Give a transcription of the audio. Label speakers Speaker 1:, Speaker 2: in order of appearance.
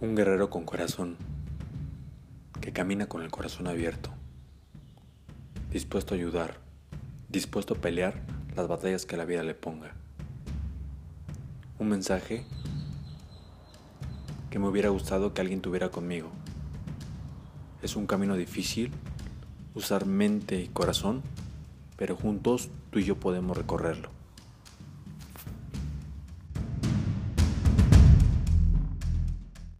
Speaker 1: Un guerrero con corazón, que camina con el corazón abierto, dispuesto a ayudar, dispuesto a pelear las batallas que la vida le ponga. Un mensaje que me hubiera gustado que alguien tuviera conmigo. Es un camino difícil, usar mente y corazón, pero juntos tú y yo podemos recorrerlo.